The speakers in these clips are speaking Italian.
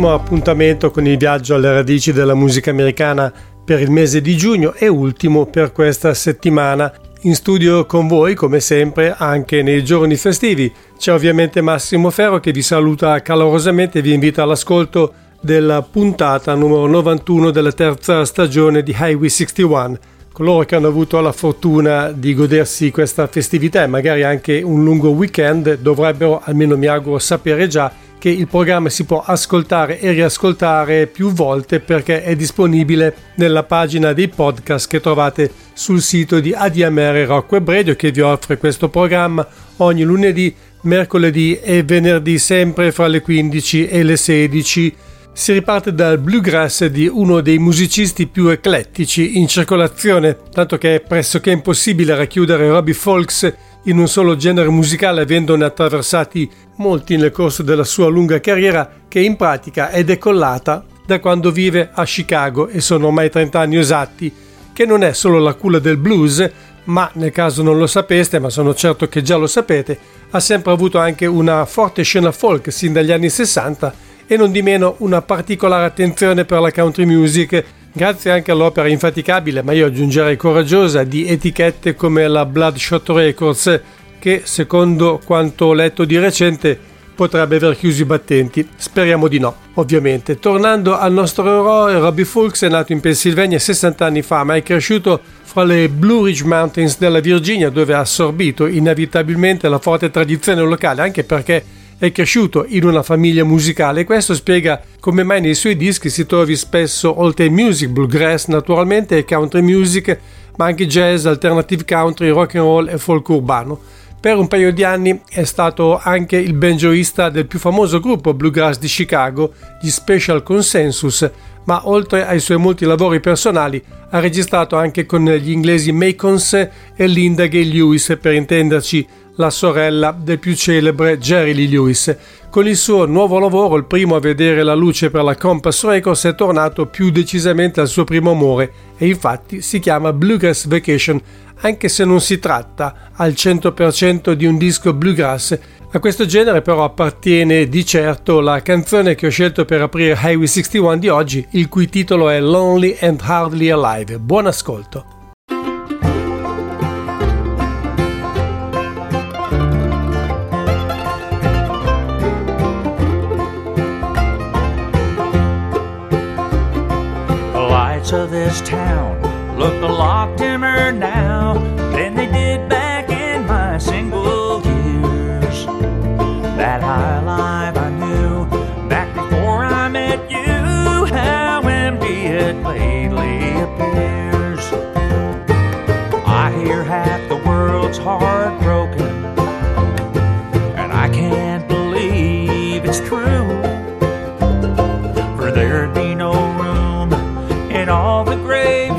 Primo appuntamento con il viaggio alle radici della musica americana per il mese di giugno e ultimo per questa settimana. In studio con voi, come sempre, anche nei giorni festivi. C'è ovviamente Massimo Ferro che vi saluta calorosamente e vi invita all'ascolto della puntata numero 91 della terza stagione di Highway 61. Coloro che hanno avuto la fortuna di godersi questa festività e magari anche un lungo weekend dovrebbero, almeno mi auguro, sapere già che il programma si può ascoltare e riascoltare più volte perché è disponibile nella pagina dei podcast che trovate sul sito di ADMR Rock Web Radio che vi offre questo programma ogni lunedì, mercoledì e venerdì sempre fra le 15 e le 16. Si riparte dal bluegrass di uno dei musicisti più eclettici in circolazione, tanto che è pressoché impossibile racchiudere Robbie Folks in un solo genere musicale avendone attraversati molti nel corso della sua lunga carriera che in pratica è decollata da quando vive a Chicago e sono ormai 30 anni esatti, che non è solo la culla del blues, ma nel caso non lo sapeste, ma sono certo che già lo sapete, ha sempre avuto anche una forte scena folk sin dagli anni 60 e non di meno una particolare attenzione per la country music grazie anche all'opera infaticabile, ma io aggiungerei coraggiosa, di etichette come la Bloodshot Records, che secondo quanto ho letto di recente potrebbe aver chiuso i battenti. Speriamo di no, ovviamente. Tornando al nostro eroe, Robbie Fulks è nato in Pennsylvania 60 anni fa, ma è cresciuto fra le Blue Ridge Mountains della Virginia, dove ha assorbito inevitabilmente la forte tradizione locale, anche perché è cresciuto in una famiglia musicale e questo spiega come mai nei suoi dischi si trovi spesso oltre music, bluegrass naturalmente e country music, ma anche jazz, alternative country, rock and roll e folk urbano. Per un paio di anni è stato anche il banjoista del più famoso gruppo bluegrass di Chicago, gli Special Consensus, ma oltre ai suoi molti lavori personali ha registrato anche con gli inglesi Macons e Linda Gay Lewis per intenderci la sorella del più celebre Jerry Lee Lewis. Con il suo nuovo lavoro, il primo a vedere la luce per la Compass Records, è tornato più decisamente al suo primo amore e infatti si chiama Bluegrass Vacation, anche se non si tratta al 100% di un disco bluegrass. A questo genere però appartiene di certo la canzone che ho scelto per aprire Highway 61 di oggi, il cui titolo è Lonely and Hardly Alive. Buon ascolto! Of this town. Look a lot dimmer now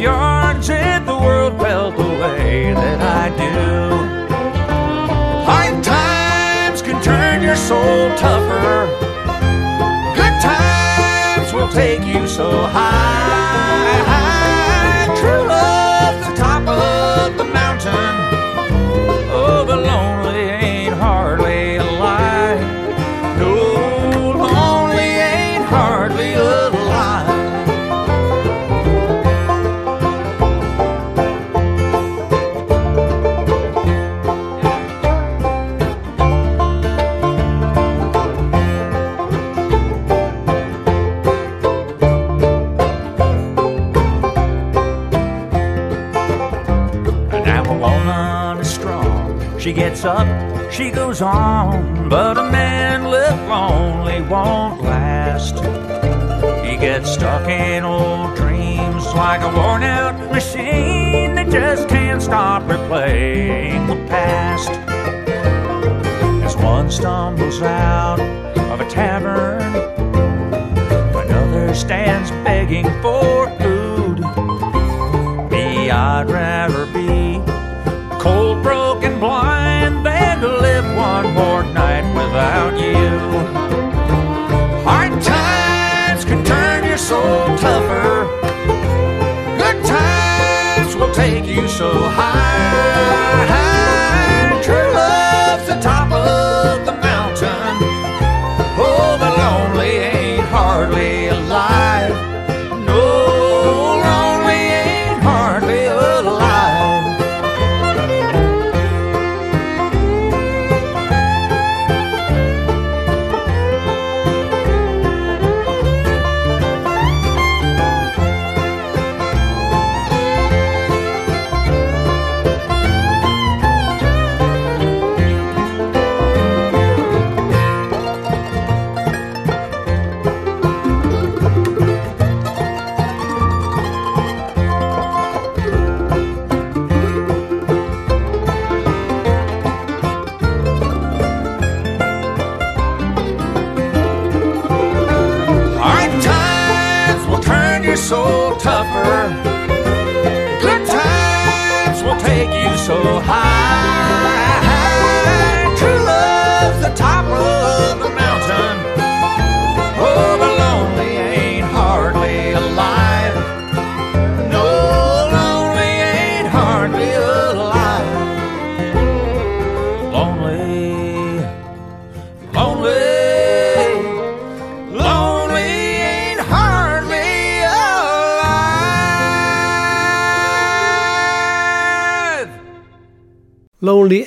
graveyards if the world felt the way that I do. Hard times can turn your soul tougher. Good times will take you so high. She goes on, but a man left lonely won't last. He gets stuck in old dreams like a worn out machine that just can't stop replaying the past. As one stumbles out of a tavern, another stands begging for so high.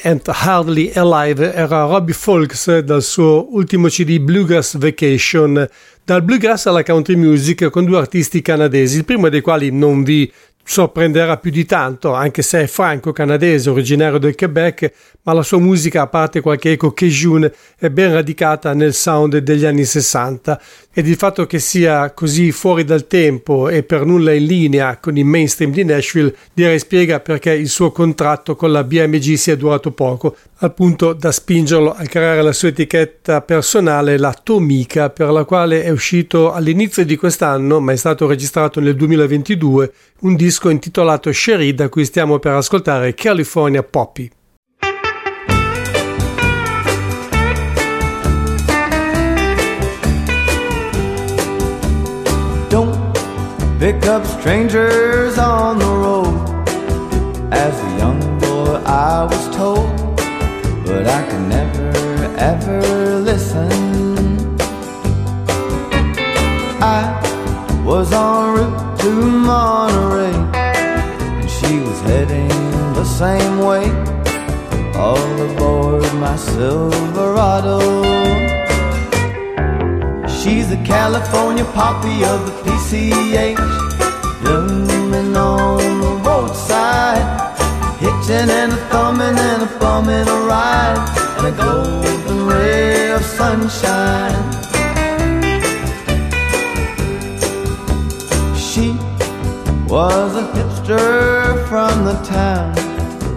And Hardly Alive era Robbie Folks dal suo ultimo CD Bluegrass Vacation, dal bluegrass alla country music con due artisti canadesi, il primo dei quali non vi sorprenderà più di tanto, anche se è franco-canadese, originario del Quebec, ma la sua musica, a parte qualche eco cajun, è ben radicata nel sound degli anni 60 ed il fatto che sia così fuori dal tempo e per nulla in linea con il mainstream di Nashville direi spiega perché il suo contratto con la BMG sia durato poco, al punto da spingerlo a creare la sua etichetta personale, la Tomica, per la quale è uscito all'inizio di quest'anno, ma è stato registrato nel 2022, un disco intitolato Sherry da cui stiamo per ascoltare California Poppy. Don't pick up strangers on the road. As a young boy, I was told, but I could never ever listen. I was en route to Monterey, she was heading the same way. All aboard my Silverado. She's a California poppy of the PCH, blooming on the roadside, hitching and a thumbing and a bumming a ride, and a golden ray of sunshine. Was a hipster from the town,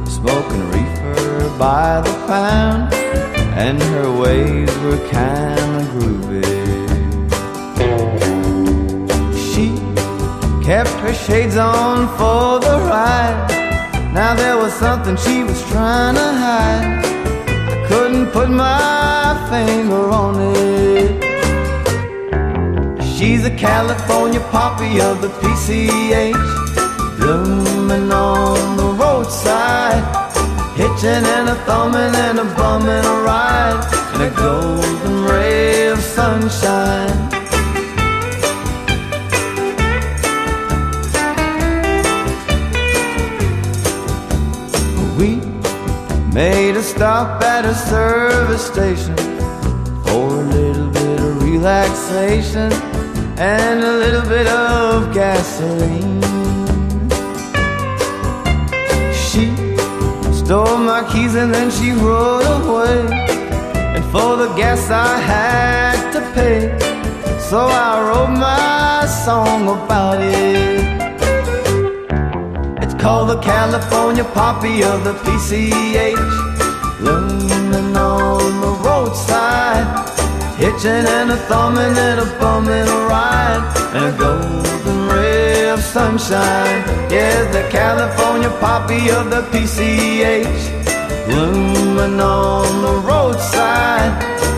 smoking reefer by the pound, and her ways were kinda groovy. She kept her shades on for the ride. Now there was something she was trying to hide. I couldn't put my finger on it. She's a California poppy of the PCH, blooming on the roadside, hitching and a thumbing and a bumming a ride, and a golden ray of sunshine. We made a stop at a service station for a little bit of relaxation and a little bit of gasoline. She Stole my keys and then she rode away. And for the gas I had to pay. So I wrote my song about it. It's called the California Poppy of the PCH. Leaning on. Hitching and a thumbing and a bumming a ride. And a golden ray of sunshine. Yeah, the California Poppy of the PCH. Blooming on the roadside.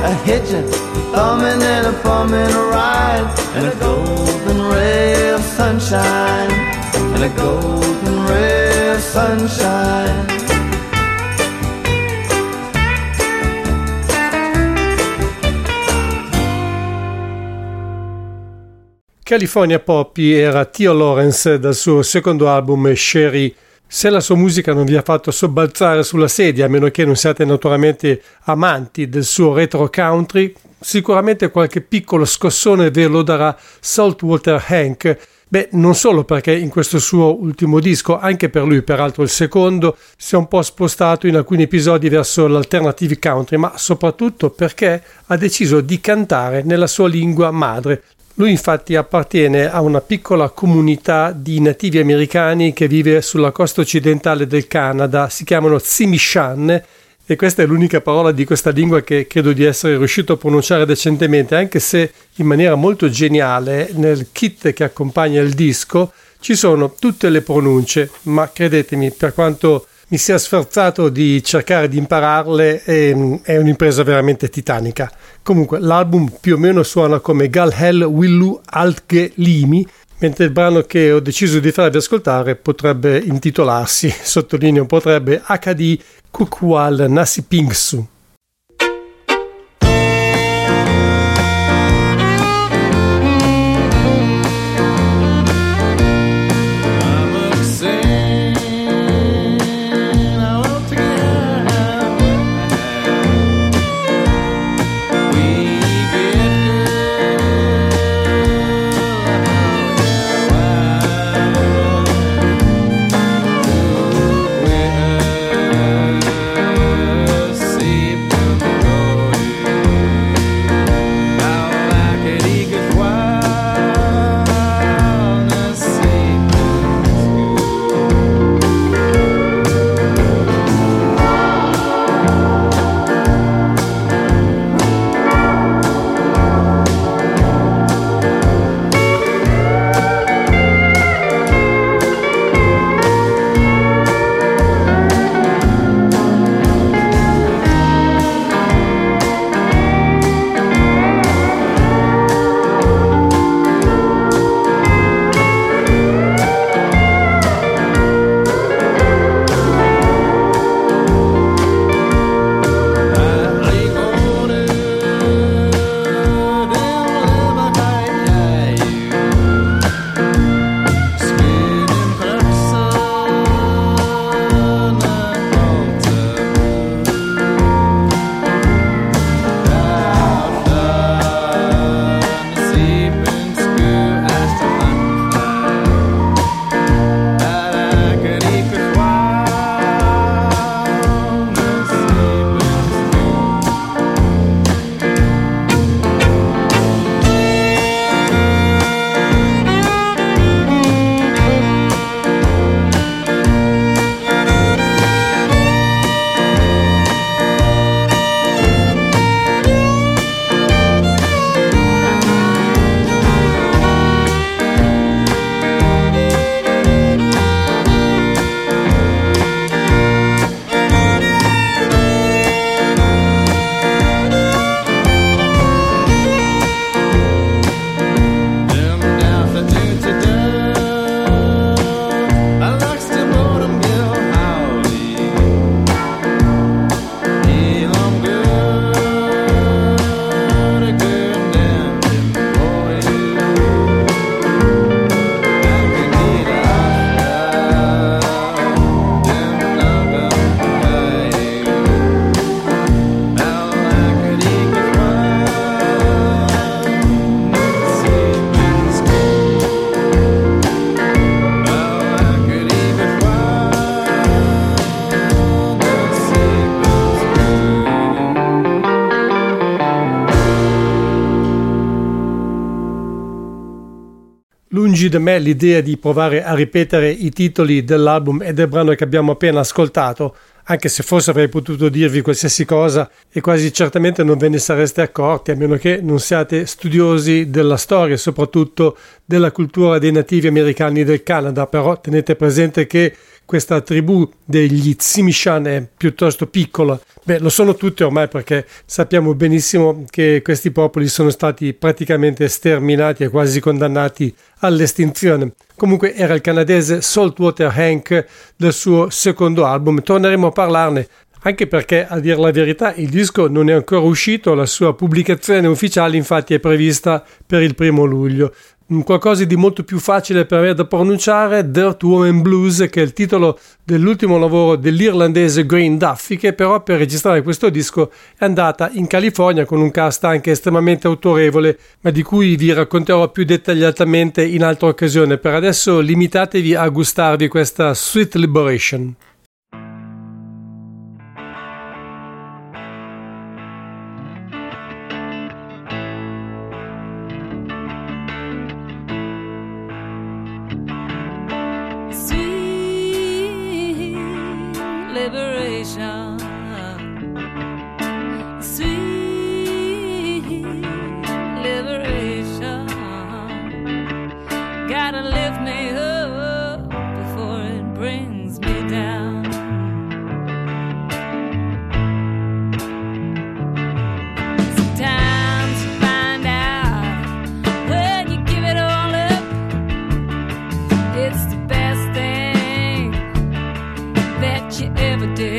A hitching, thumbing and a bumming a ride. And a golden ray of sunshine. And a golden ray of sunshine. California Poppy era Tio Lawrence dal suo secondo album Sherry. Se la sua musica non vi ha fatto sobbalzare sulla sedia, a meno che non siate naturalmente amanti del suo retro country, sicuramente qualche piccolo scossone ve lo darà Saltwater Hank. Beh, non solo perché in questo suo ultimo disco, anche per lui, peraltro il secondo, si è un po' spostato in alcuni episodi verso l'alternative country, ma soprattutto perché ha deciso di cantare nella sua lingua madre, lui infatti appartiene a una piccola comunità di nativi americani che vive sulla costa occidentale del Canada, si chiamano Tsimishan e questa è l'unica parola di questa lingua che credo di essere riuscito a pronunciare decentemente, anche se in maniera molto geniale nel kit che accompagna il disco ci sono tutte le pronunce, ma credetemi, per quanto mi sia sforzato di cercare di impararle, è, è un'impresa veramente titanica. Comunque l'album più o meno suona come Gal Hell Willu Altge Limi, mentre il brano che ho deciso di farvi ascoltare potrebbe intitolarsi, sottolineo potrebbe, HD Kukwal Nasipingsu. Lungi da me l'idea di provare a ripetere i titoli dell'album e del brano che abbiamo appena ascoltato, anche se forse avrei potuto dirvi qualsiasi cosa e quasi certamente non ve ne sareste accorti, a meno che non siate studiosi della storia e soprattutto della cultura dei nativi americani del Canada, però tenete presente che questa tribù degli Tsimishan è piuttosto piccola. Beh, lo sono tutti ormai perché sappiamo benissimo che questi popoli sono stati praticamente sterminati e quasi condannati all'estinzione. Comunque era il canadese Saltwater Hank del suo secondo album, torneremo a parlarne anche perché a dire la verità il disco non è ancora uscito, la sua pubblicazione ufficiale infatti è prevista per il primo luglio qualcosa di molto più facile per me da pronunciare, Dirt Woman Blues, che è il titolo dell'ultimo lavoro dell'irlandese Green Duffy, che però per registrare questo disco è andata in California con un cast anche estremamente autorevole, ma di cui vi racconterò più dettagliatamente in altra occasione. Per adesso limitatevi a gustarvi questa Sweet Liberation. never did.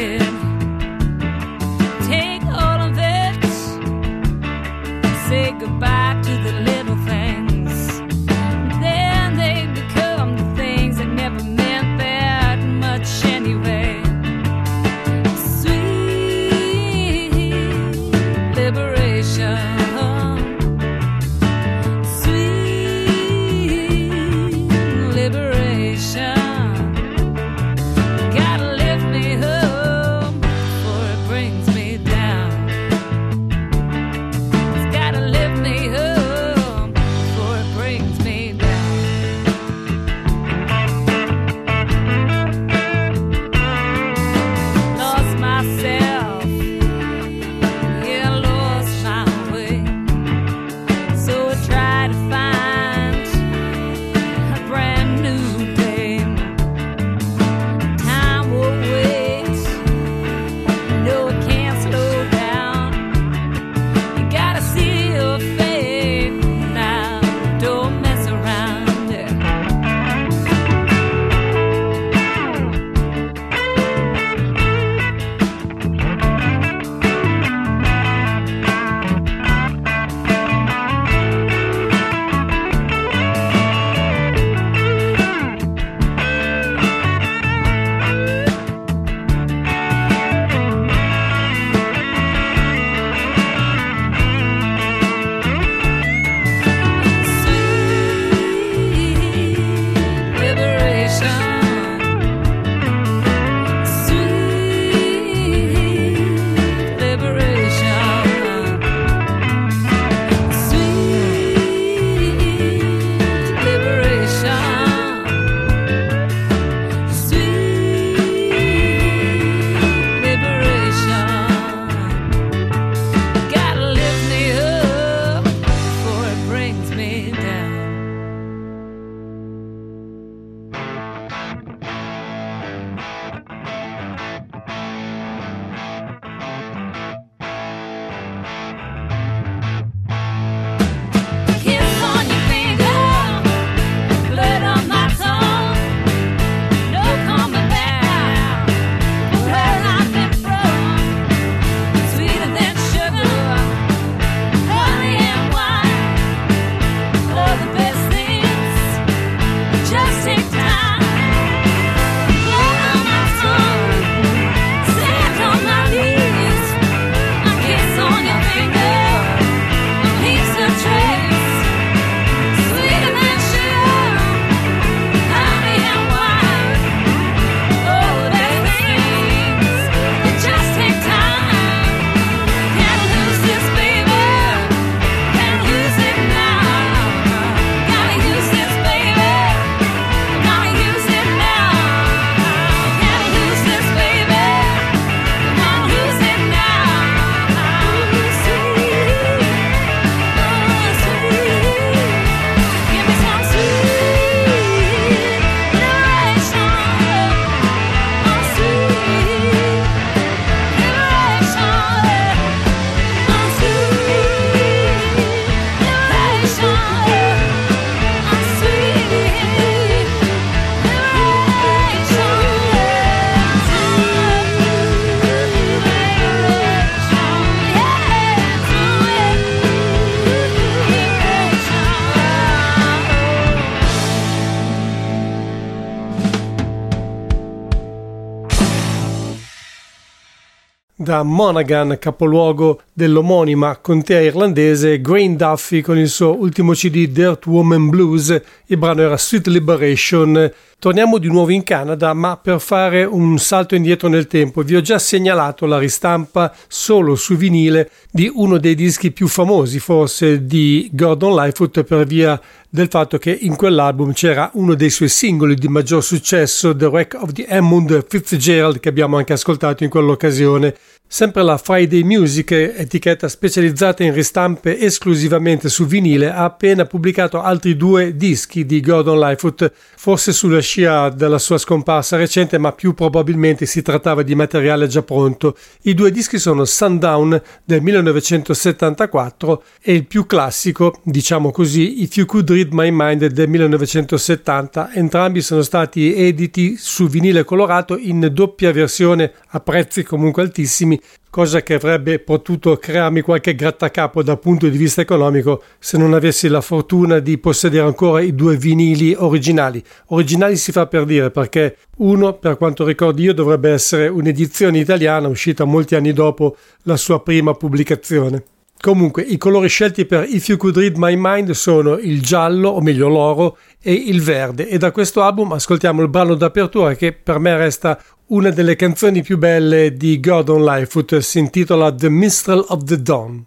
Da Monaghan, capoluogo dell'omonima contea irlandese, Grain Duffy con il suo ultimo CD Dirt Woman Blues, il brano era Sweet Liberation. Torniamo di nuovo in Canada, ma per fare un salto indietro nel tempo, vi ho già segnalato la ristampa solo su vinile di uno dei dischi più famosi, forse, di Gordon Lightfoot per via del fatto che in quell'album c'era uno dei suoi singoli di maggior successo, The Wreck of the Edmund Fitzgerald, che abbiamo anche ascoltato in quell'occasione. Sempre la Friday Music, etichetta specializzata in ristampe esclusivamente su vinile, ha appena pubblicato altri due dischi di Gordon Lightfoot, forse sulla scia della sua scomparsa recente, ma più probabilmente si trattava di materiale già pronto. I due dischi sono Sundown del 1974 e il più classico, diciamo così, If You Could Read My Mind del 1970. Entrambi sono stati editi su vinile colorato in doppia versione a prezzi comunque altissimi cosa che avrebbe potuto crearmi qualche grattacapo dal punto di vista economico se non avessi la fortuna di possedere ancora i due vinili originali. Originali si fa per dire perché uno, per quanto ricordo io, dovrebbe essere un'edizione italiana uscita molti anni dopo la sua prima pubblicazione. Comunque, i colori scelti per If You Could Read My Mind sono il giallo, o meglio l'oro, e il verde. E da questo album ascoltiamo il brano d'apertura che per me resta una delle canzoni più belle di Gordon Lightfoot si intitola The Minstrel of the Dawn.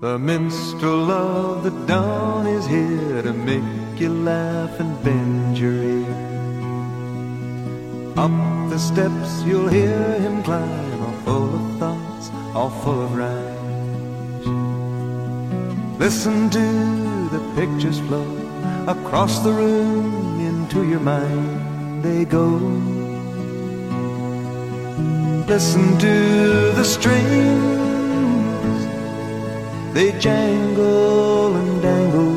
The minstrel of the dawn is here to make you laugh and bend your ear. Up the steps you'll hear him climb, all full of thoughts, all full of rhymes. Listen to the pictures flow across the room into your mind. They go Listen to the strings, they jangle and dangle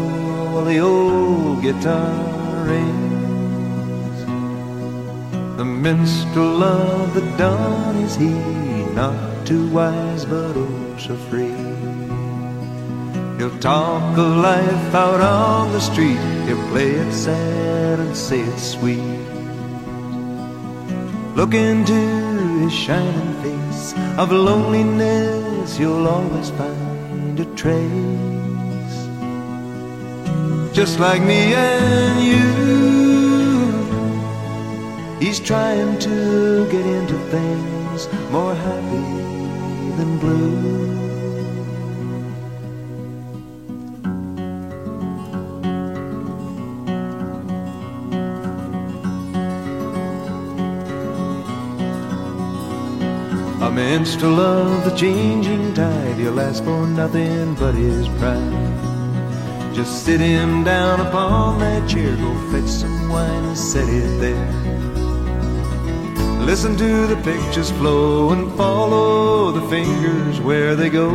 while the old guitar rings. The minstrel of the dawn is he, not too wise but oh so free. He'll talk of life out on the street, he'll play it sad and say it sweet. Look into his shining face of loneliness, you'll always find a trace. Just like me and you, he's trying to get into things more happy than blue. Minstrel of the changing tide, he'll ask for nothing but his pride. Just sit him down upon that chair, go fetch some wine and set it there. Listen to the pictures flow and follow the fingers where they go.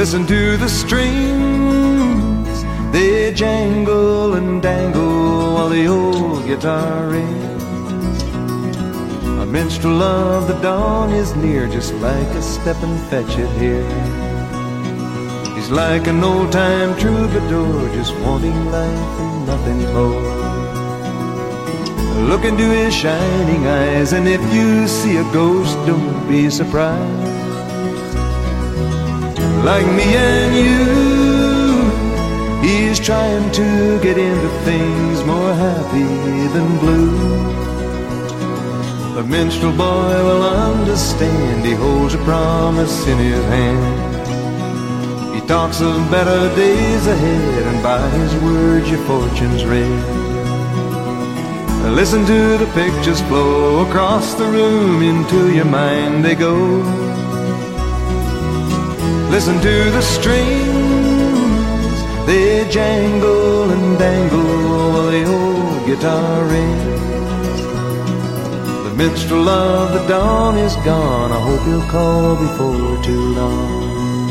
Listen to the strings, they jangle and dangle while the old guitar rings minstrel of the dawn is near, just like a step and fetch it here. He's like an old time troubadour, just wanting life and nothing more. Look into his shining eyes, and if you see a ghost, don't be surprised. Like me and you, he's trying to get into things more happy than blue. The minstrel boy will understand. He holds a promise in his hand. He talks of better days ahead, and by his words your fortune's read. Listen to the pictures flow across the room into your mind they go. Listen to the strings, they jangle and dangle while the old guitar rings minstrel of the dawn is gone. I hope he'll call before too long.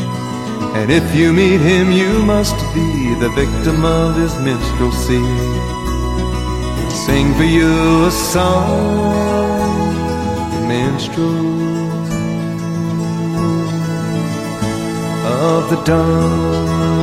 And if you meet him, you must be the victim of his minstrelsy. Sing for you a song, minstrel of the dawn.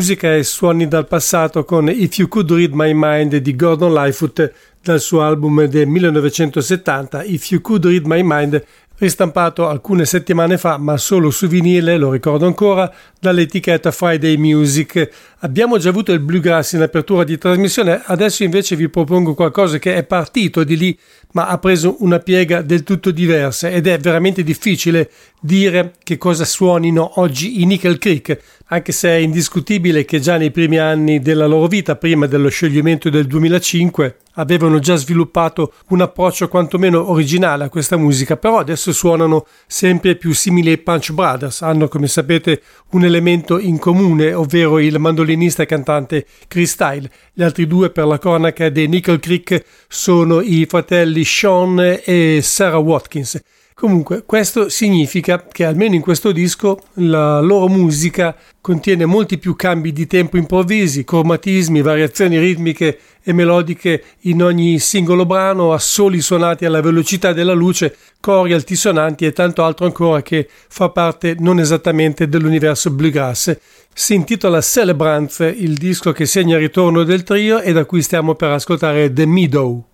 Musica e suoni dal passato con If You Could Read My Mind di Gordon Lightfoot dal suo album del 1970 If You Could Read My Mind ristampato alcune settimane fa, ma solo su vinile, lo ricordo ancora, dall'etichetta Friday Music. Abbiamo già avuto il bluegrass in apertura di trasmissione, adesso invece vi propongo qualcosa che è partito di lì, ma ha preso una piega del tutto diversa ed è veramente difficile dire che cosa suonino oggi i Nickel Creek, anche se è indiscutibile che già nei primi anni della loro vita, prima dello scioglimento del 2005, avevano già sviluppato un approccio quantomeno originale a questa musica, però adesso suonano sempre più simili ai Punch Brothers, hanno come sapete un elemento in comune, ovvero il mandolinista e cantante Chris Style. Gli altri due per la cronaca dei Nickel Creek sono i fratelli Sean e Sarah Watkins. Comunque, questo significa che almeno in questo disco la loro musica contiene molti più cambi di tempo improvvisi, cromatismi, variazioni ritmiche e melodiche in ogni singolo brano, assoli suonati alla velocità della luce, cori altisonanti e tanto altro ancora che fa parte non esattamente dell'universo bluegrass. Si intitola Celebrance, il disco che segna il ritorno del trio e da cui stiamo per ascoltare The Meadow.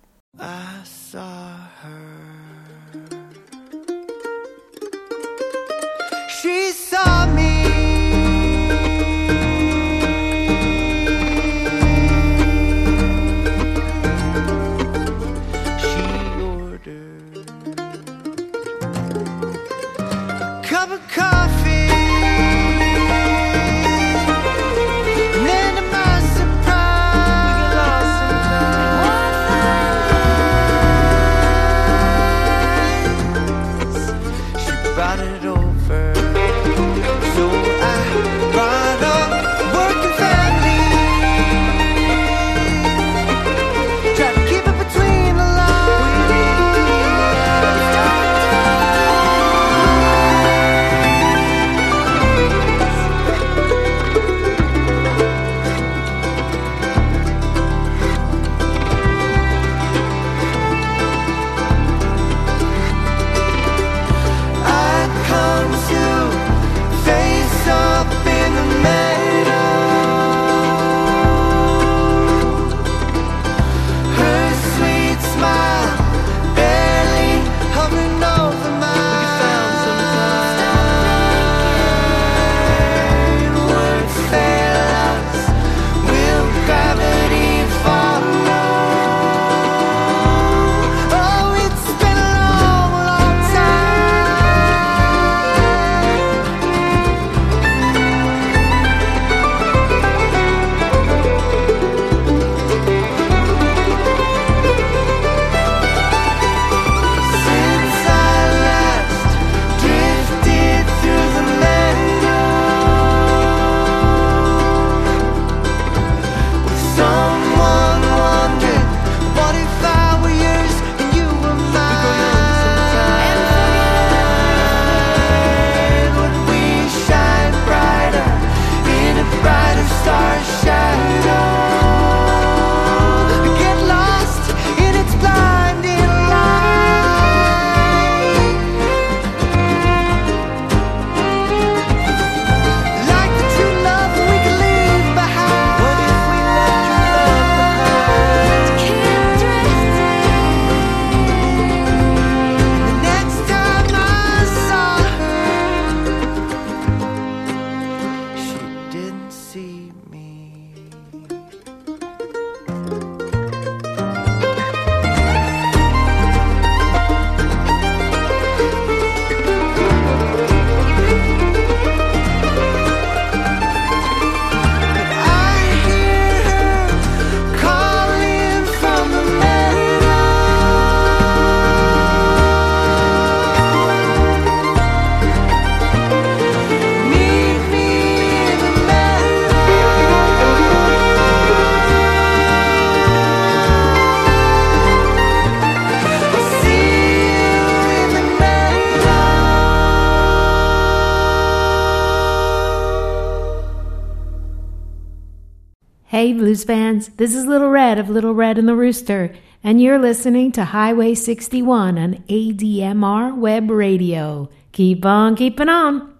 Blues fans. This is Little Red of Little Red and the Rooster, and you're listening to Highway 61 on ADMR Web Radio. Keep on keeping on.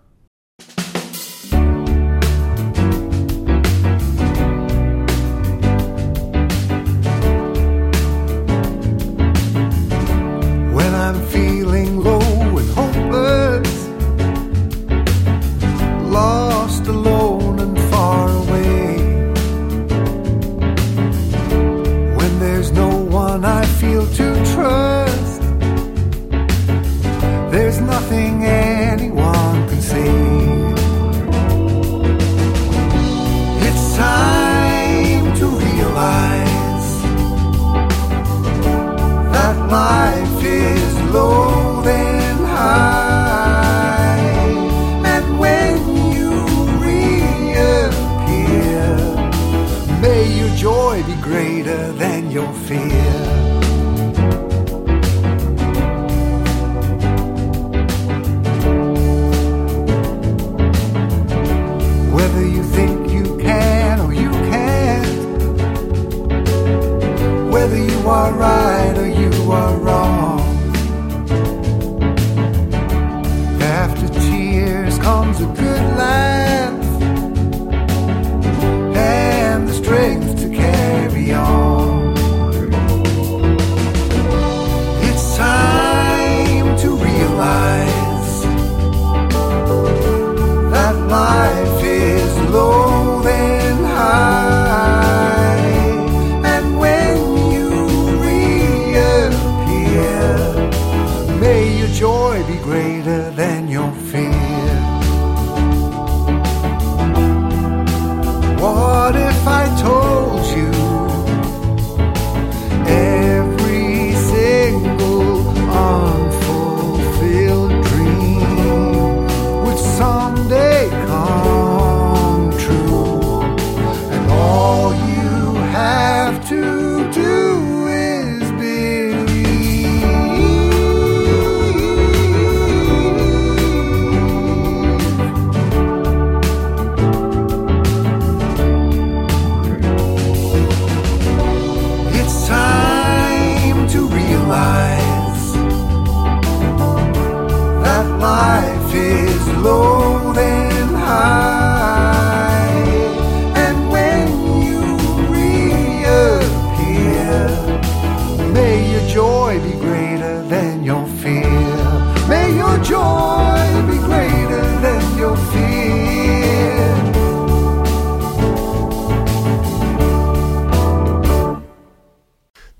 Whether you are right or you are wrong.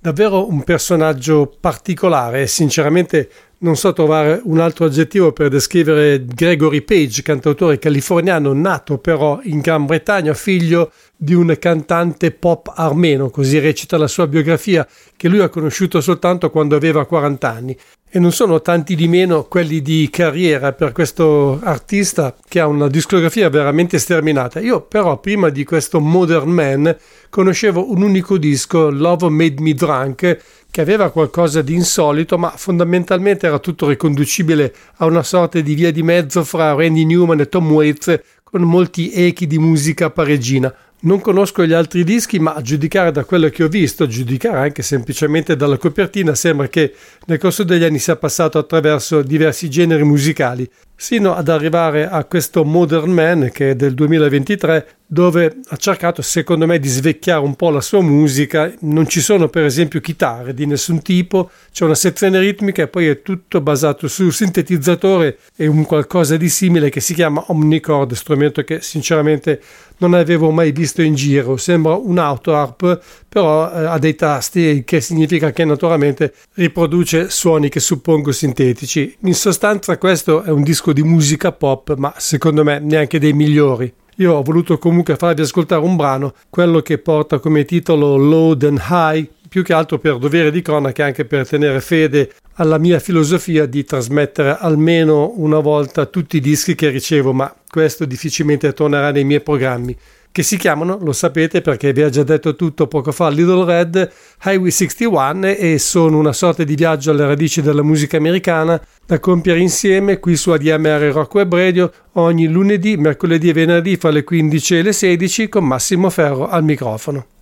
Davvero un personaggio particolare e sinceramente non so trovare un altro aggettivo per descrivere Gregory Page, cantautore californiano nato però in Gran Bretagna, figlio di un cantante pop armeno, così recita la sua biografia, che lui ha conosciuto soltanto quando aveva 40 anni. E non sono tanti di meno quelli di carriera per questo artista che ha una discografia veramente sterminata. Io però prima di questo Modern Man conoscevo un unico disco, Love Made Me Drunk, che aveva qualcosa di insolito, ma fondamentalmente era tutto riconducibile a una sorta di via di mezzo fra Randy Newman e Tom Waits, con molti echi di musica parigina. Non conosco gli altri dischi, ma a giudicare da quello che ho visto, a giudicare anche semplicemente dalla copertina, sembra che nel corso degli anni sia passato attraverso diversi generi musicali, sino ad arrivare a questo Modern Man che è del 2023, dove ha cercato secondo me di svecchiare un po' la sua musica. Non ci sono per esempio chitarre di nessun tipo, c'è una sezione ritmica e poi è tutto basato sul sintetizzatore e un qualcosa di simile che si chiama Omnicord, strumento che sinceramente non avevo mai visto in giro. Sembra un autoharp, però eh, ha dei tasti, che significa che naturalmente riproduce suoni che suppongo sintetici. In sostanza questo è un disco di musica pop, ma secondo me neanche dei migliori. Io ho voluto comunque farvi ascoltare un brano, quello che porta come titolo Low and High, più che altro per dovere di cronaca e anche per tenere fede alla mia filosofia di trasmettere almeno una volta tutti i dischi che ricevo, ma questo difficilmente tornerà nei miei programmi che si chiamano, lo sapete perché vi ha già detto tutto poco fa, Little Red Highway 61 e sono una sorta di viaggio alle radici della musica americana da compiere insieme qui su ADMR Rock Web Radio ogni lunedì, mercoledì e venerdì fra le 15 e le 16 con Massimo Ferro al microfono.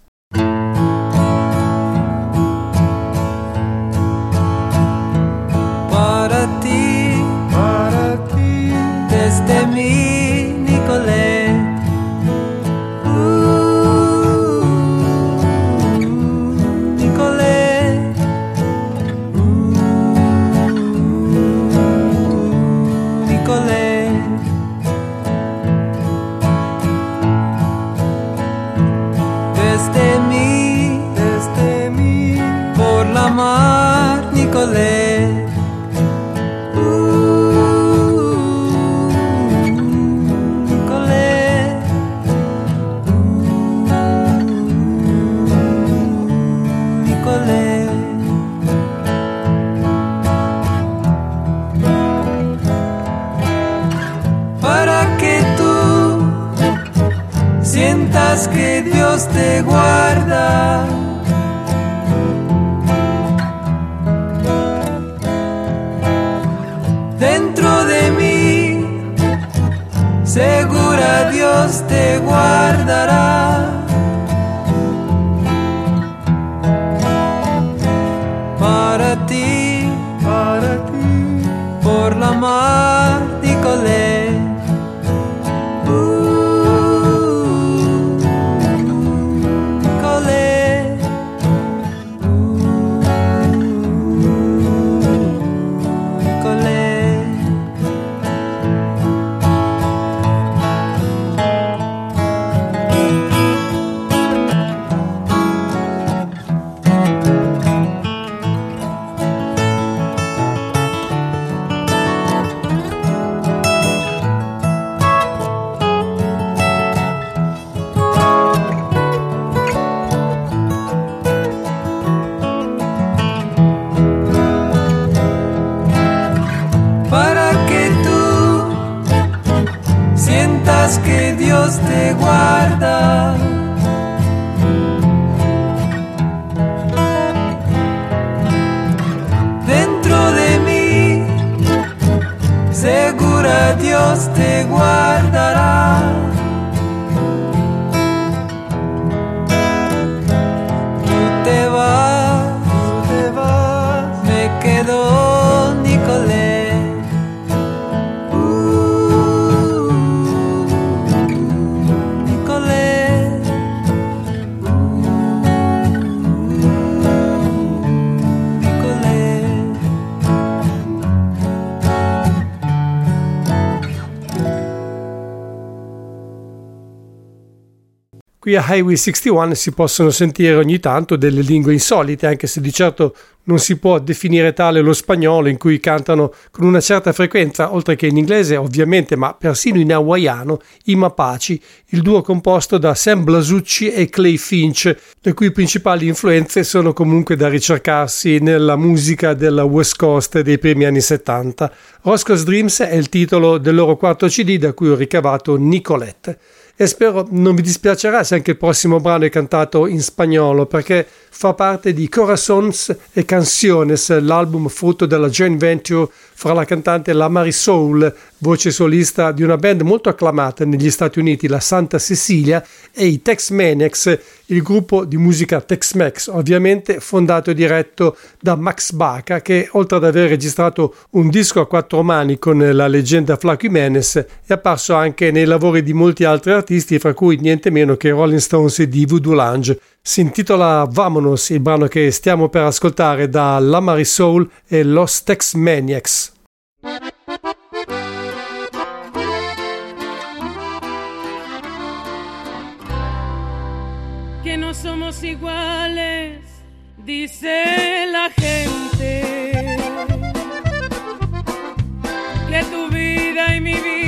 Highway 61 si possono sentire ogni tanto delle lingue insolite, anche se di certo non si può definire tale lo spagnolo in cui cantano con una certa frequenza, oltre che in inglese ovviamente, ma persino in hawaiano, i Mapaci, il duo composto da Sam Blasucci e Clay Finch, le cui principali influenze sono comunque da ricercarsi nella musica della West Coast dei primi anni 70. Roscoe's Dreams è il titolo del loro quarto CD da cui ho ricavato Nicolette e spero non vi dispiacerà se anche il prossimo brano è cantato in spagnolo perché fa parte di Corazones e Canciones, l'album frutto della joint venture fra la cantante La Marisol, voce solista di una band molto acclamata negli Stati Uniti, la Santa Cecilia, e i Tex Menex, il gruppo di musica Tex-Mex, ovviamente fondato e diretto da Max Baca, che oltre ad aver registrato un disco a quattro mani con la leggenda Flaco Jimenez, è apparso anche nei lavori di molti altri artisti, fra cui niente meno che Rolling Stones e di Voodoo Lounge. Si intitola Vamonos, il brano che stiamo per ascoltare da La Marisol e Los Tex Maniacs. que no somos iguales, dice la gente. Que tu vida y mi vida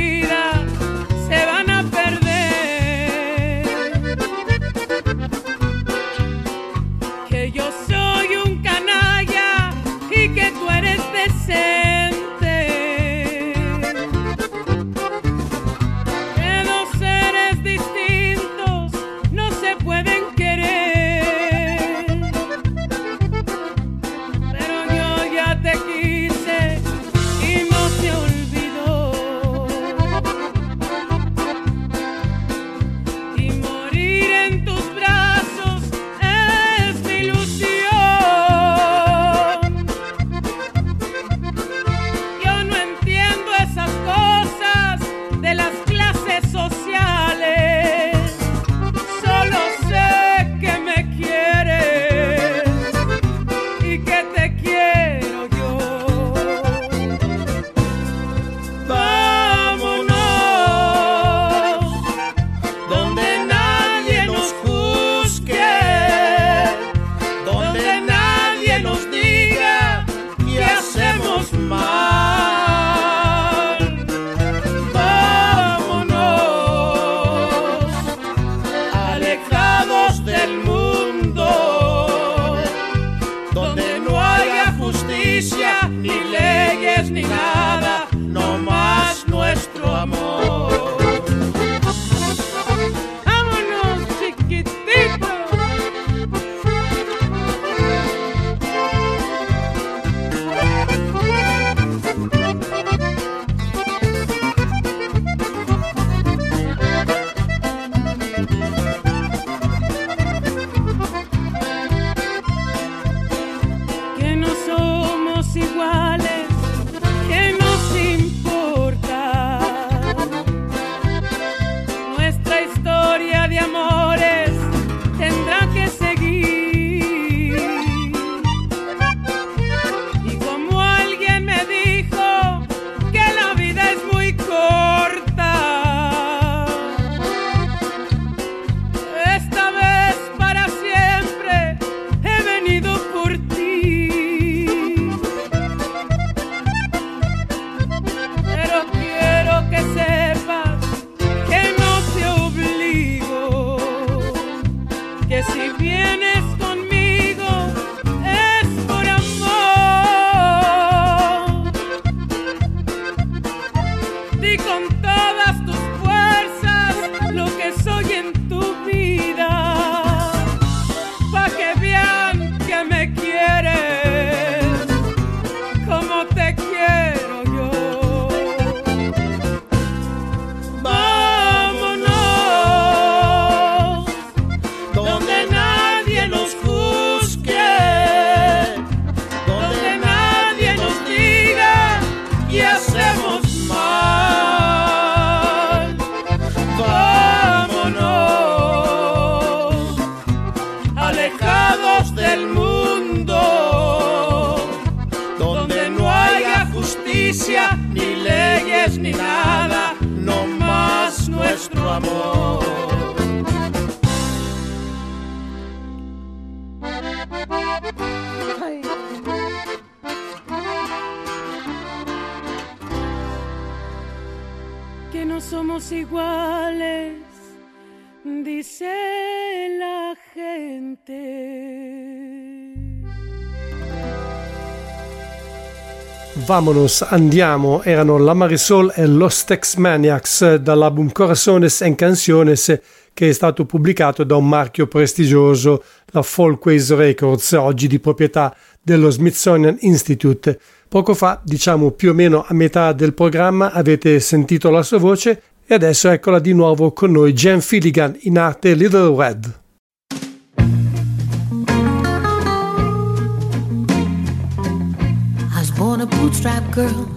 somos iguales, dice la gente. Vamonos, andiamo, erano la Marisol e Los Tex Maniacs dall'album Corazones en Canciones che è stato pubblicato da un marchio prestigioso, la Folkways Records, oggi di proprietà dello Smithsonian Institute. Poco fa, diciamo più o meno a metà del programma, avete sentito la sua voce e adesso eccola di nuovo con noi, Jen Filligan in arte Little Red. Born a bootstrap girl,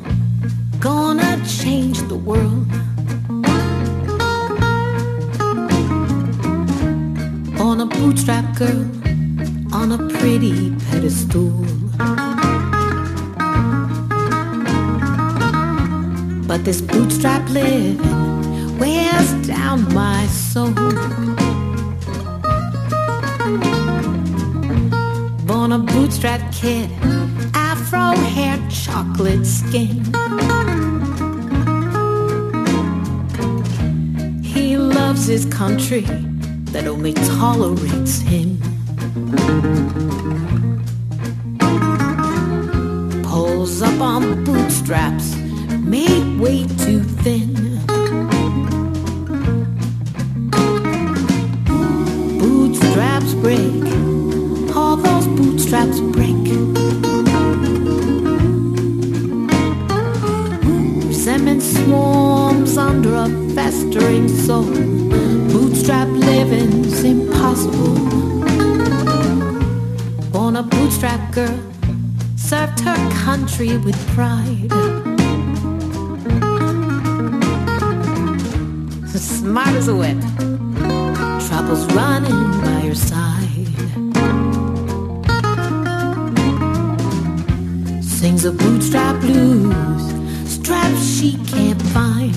gonna change the world. Born a bootstrap girl on a pretty pedestal. But this bootstrap living wears down my soul. Born a bootstrap kid, afro hair, chocolate skin. He loves his country that only tolerates him. Pulls up on bootstraps, made way too thin. Break, all those bootstraps break. Resentment swarms under a festering soul. Bootstrap living's impossible. Born a bootstrap girl, served her country with pride. Smart as a whip, troubles running by her side. Sings a bootstrap blues, straps she can't find.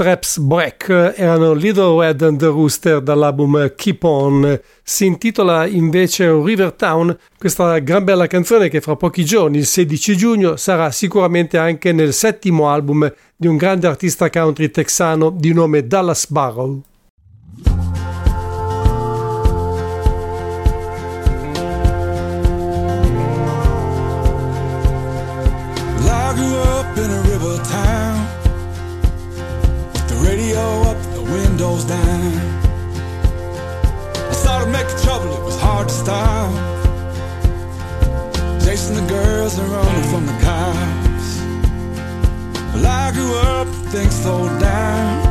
Bootstraps Break erano Little Red and the Rooster dall'album Keep On. Si intitola invece Rivertown, questa gran bella canzone che fra pochi giorni, il 16 giugno, sarà sicuramente anche nel settimo album di un grande artista country texano di nome Dallas Barrow. Windows down. I started making trouble, it was hard to stop. Chasing the girls and running from the cops. Well, I grew up, things slowed down.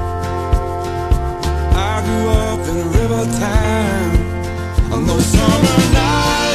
I grew up in a river town on those summer nights,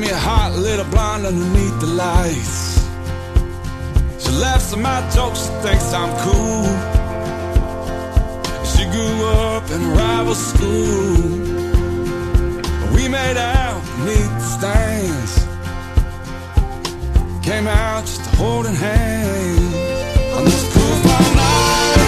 me a hot little blonde underneath the lights. She laughs at my jokes, she thinks I'm cool. She grew up in a rival school. We made out beneath the stands. Came out just holding hands on this cool fall nights.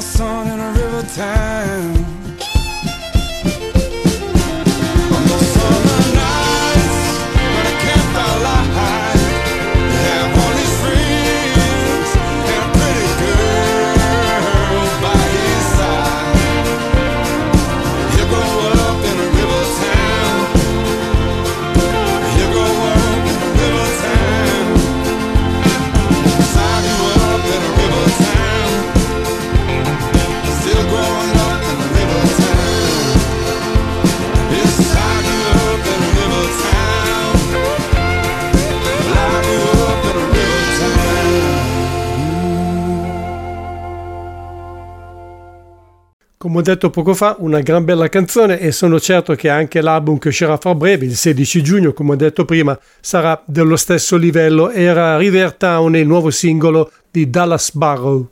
Raising our son in a river town. Ho detto poco fa, una gran bella canzone e sono certo che anche l'album che uscirà fra breve, il 16 giugno, come ho detto prima, sarà dello stesso livello. Era Rivertown, il nuovo singolo di Dallas Barrow.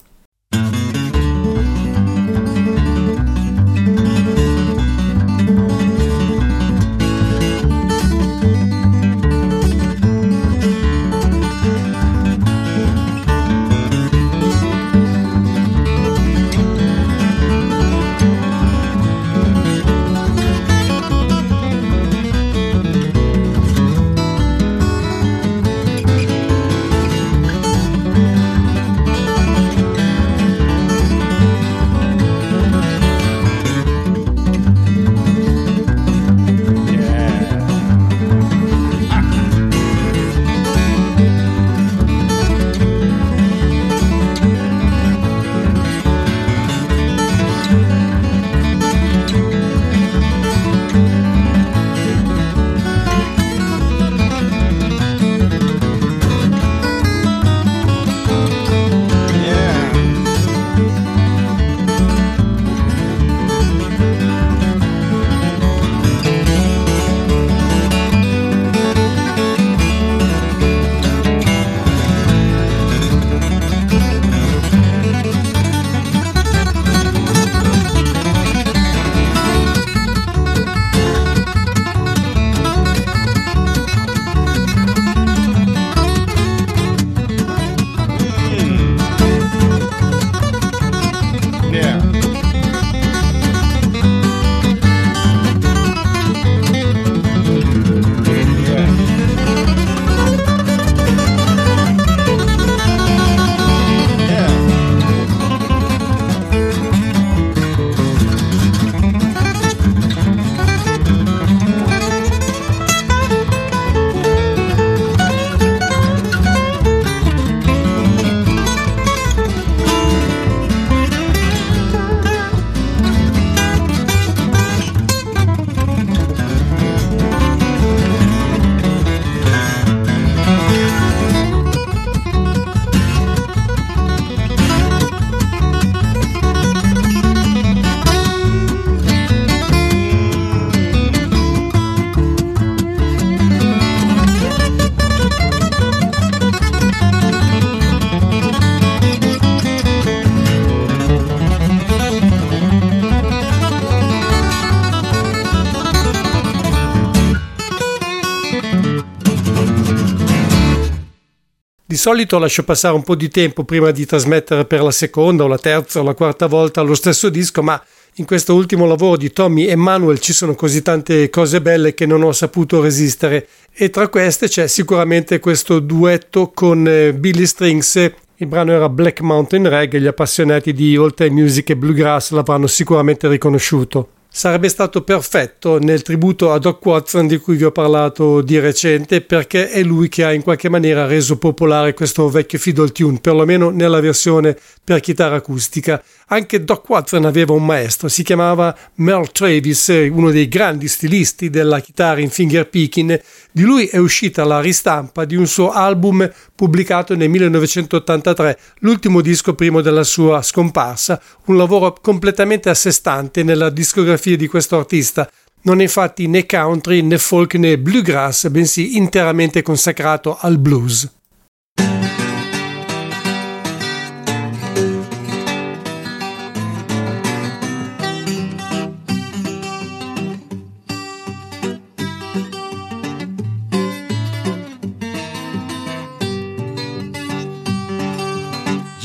Solito lascio passare un po' di tempo prima di trasmettere per la seconda o la terza o la quarta volta lo stesso disco, ma in questo ultimo lavoro di Tommy e Manuel ci sono così tante cose belle che non ho saputo resistere e tra queste c'è sicuramente questo duetto con eh, Billy Strings. Il brano era Black Mountain Reggae, gli appassionati di old time music e bluegrass l'avranno sicuramente riconosciuto. Sarebbe stato perfetto nel tributo a Doc Watson di cui vi ho parlato di recente perché è lui che ha in qualche maniera reso popolare questo vecchio fiddle tune, perlomeno nella versione per chitarra acustica. Anche Doc Watson aveva un maestro, si chiamava Merle Travis, uno dei grandi stilisti della chitarra in fingerpicking. Di lui è uscita la ristampa di un suo album pubblicato nel 1983, l'ultimo disco prima della sua scomparsa, un lavoro completamente a sé stante nella discografia di questo artista. Non è infatti né country né folk né bluegrass, bensì interamente consacrato al blues.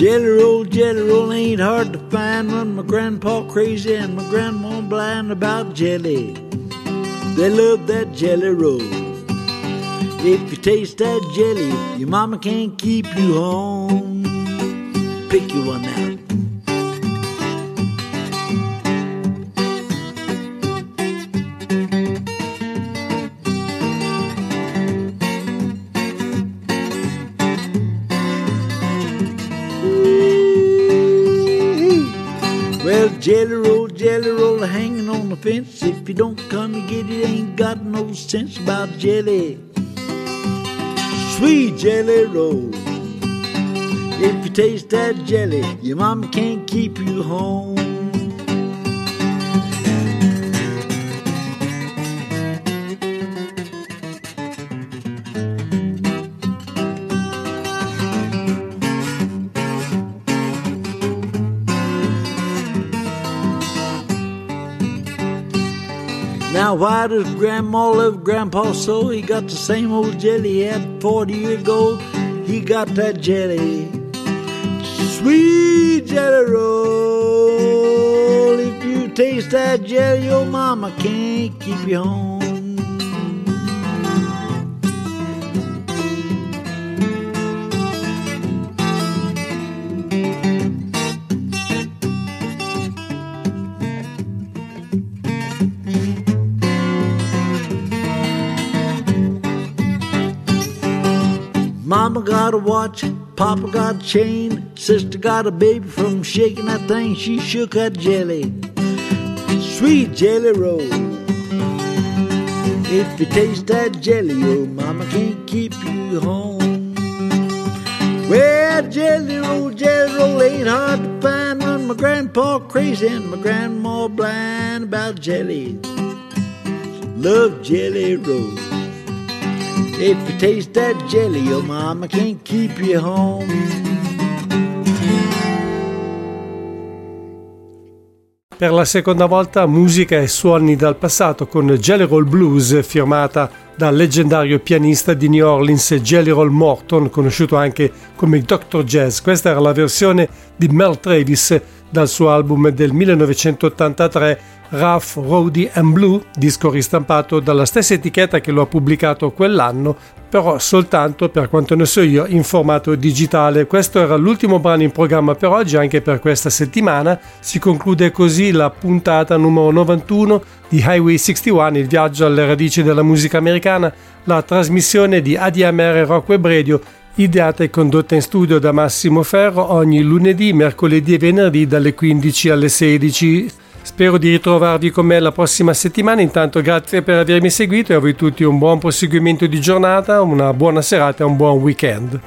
Jelly roll, jelly roll ain't hard to find. Run my grandpa crazy and my grandma blind about jelly. They love that jelly roll. If you taste that jelly, your mama can't keep you home. Pick you one jelly roll, jelly roll, hanging on the fence. If you don't come and get it, ain't got no sense about jelly. Sweet jelly roll. If you taste that jelly, your mama can't keep you home. Why does Grandma love Grandpa so? He got the same old jelly he had 40 years ago. He got that jelly. Sweet jelly roll. If you taste that jelly, your mama can't keep you home. Mama got a watch, Papa got a chain, Sister got a baby from shaking that thing. She shook that jelly, sweet jelly roll. If you taste that jelly, your mama can't keep you home. Well, jelly roll, jelly roll ain't hard to find. Run my grandpa crazy and my grandma blind about jelly. Love jelly roll. If you taste that jelly, your mama can't keep you home. Per la seconda volta musica e suoni dal passato con Jelly Roll Blues firmata dal leggendario pianista di New Orleans Jelly Roll Morton, conosciuto anche come Dr. Jazz. Questa era la versione di Mel Travis dal suo album del 1983 Rough, Rowdy and Blue, disco ristampato dalla stessa etichetta che lo ha pubblicato quell'anno, però soltanto per quanto ne so io in formato digitale. Questo era l'ultimo brano in programma per oggi, anche per questa settimana. Si conclude così la puntata numero 91 di Highway 61, il viaggio alle radici della musica americana, la trasmissione di ADMR Rock Web Radio ideata e condotta in studio da Massimo Ferro ogni lunedì, mercoledì e venerdì dalle 15 alle 16. Spero di ritrovarvi con me la prossima settimana. Intanto grazie per avermi seguito e a voi tutti un buon proseguimento di giornata, una buona serata e un buon weekend.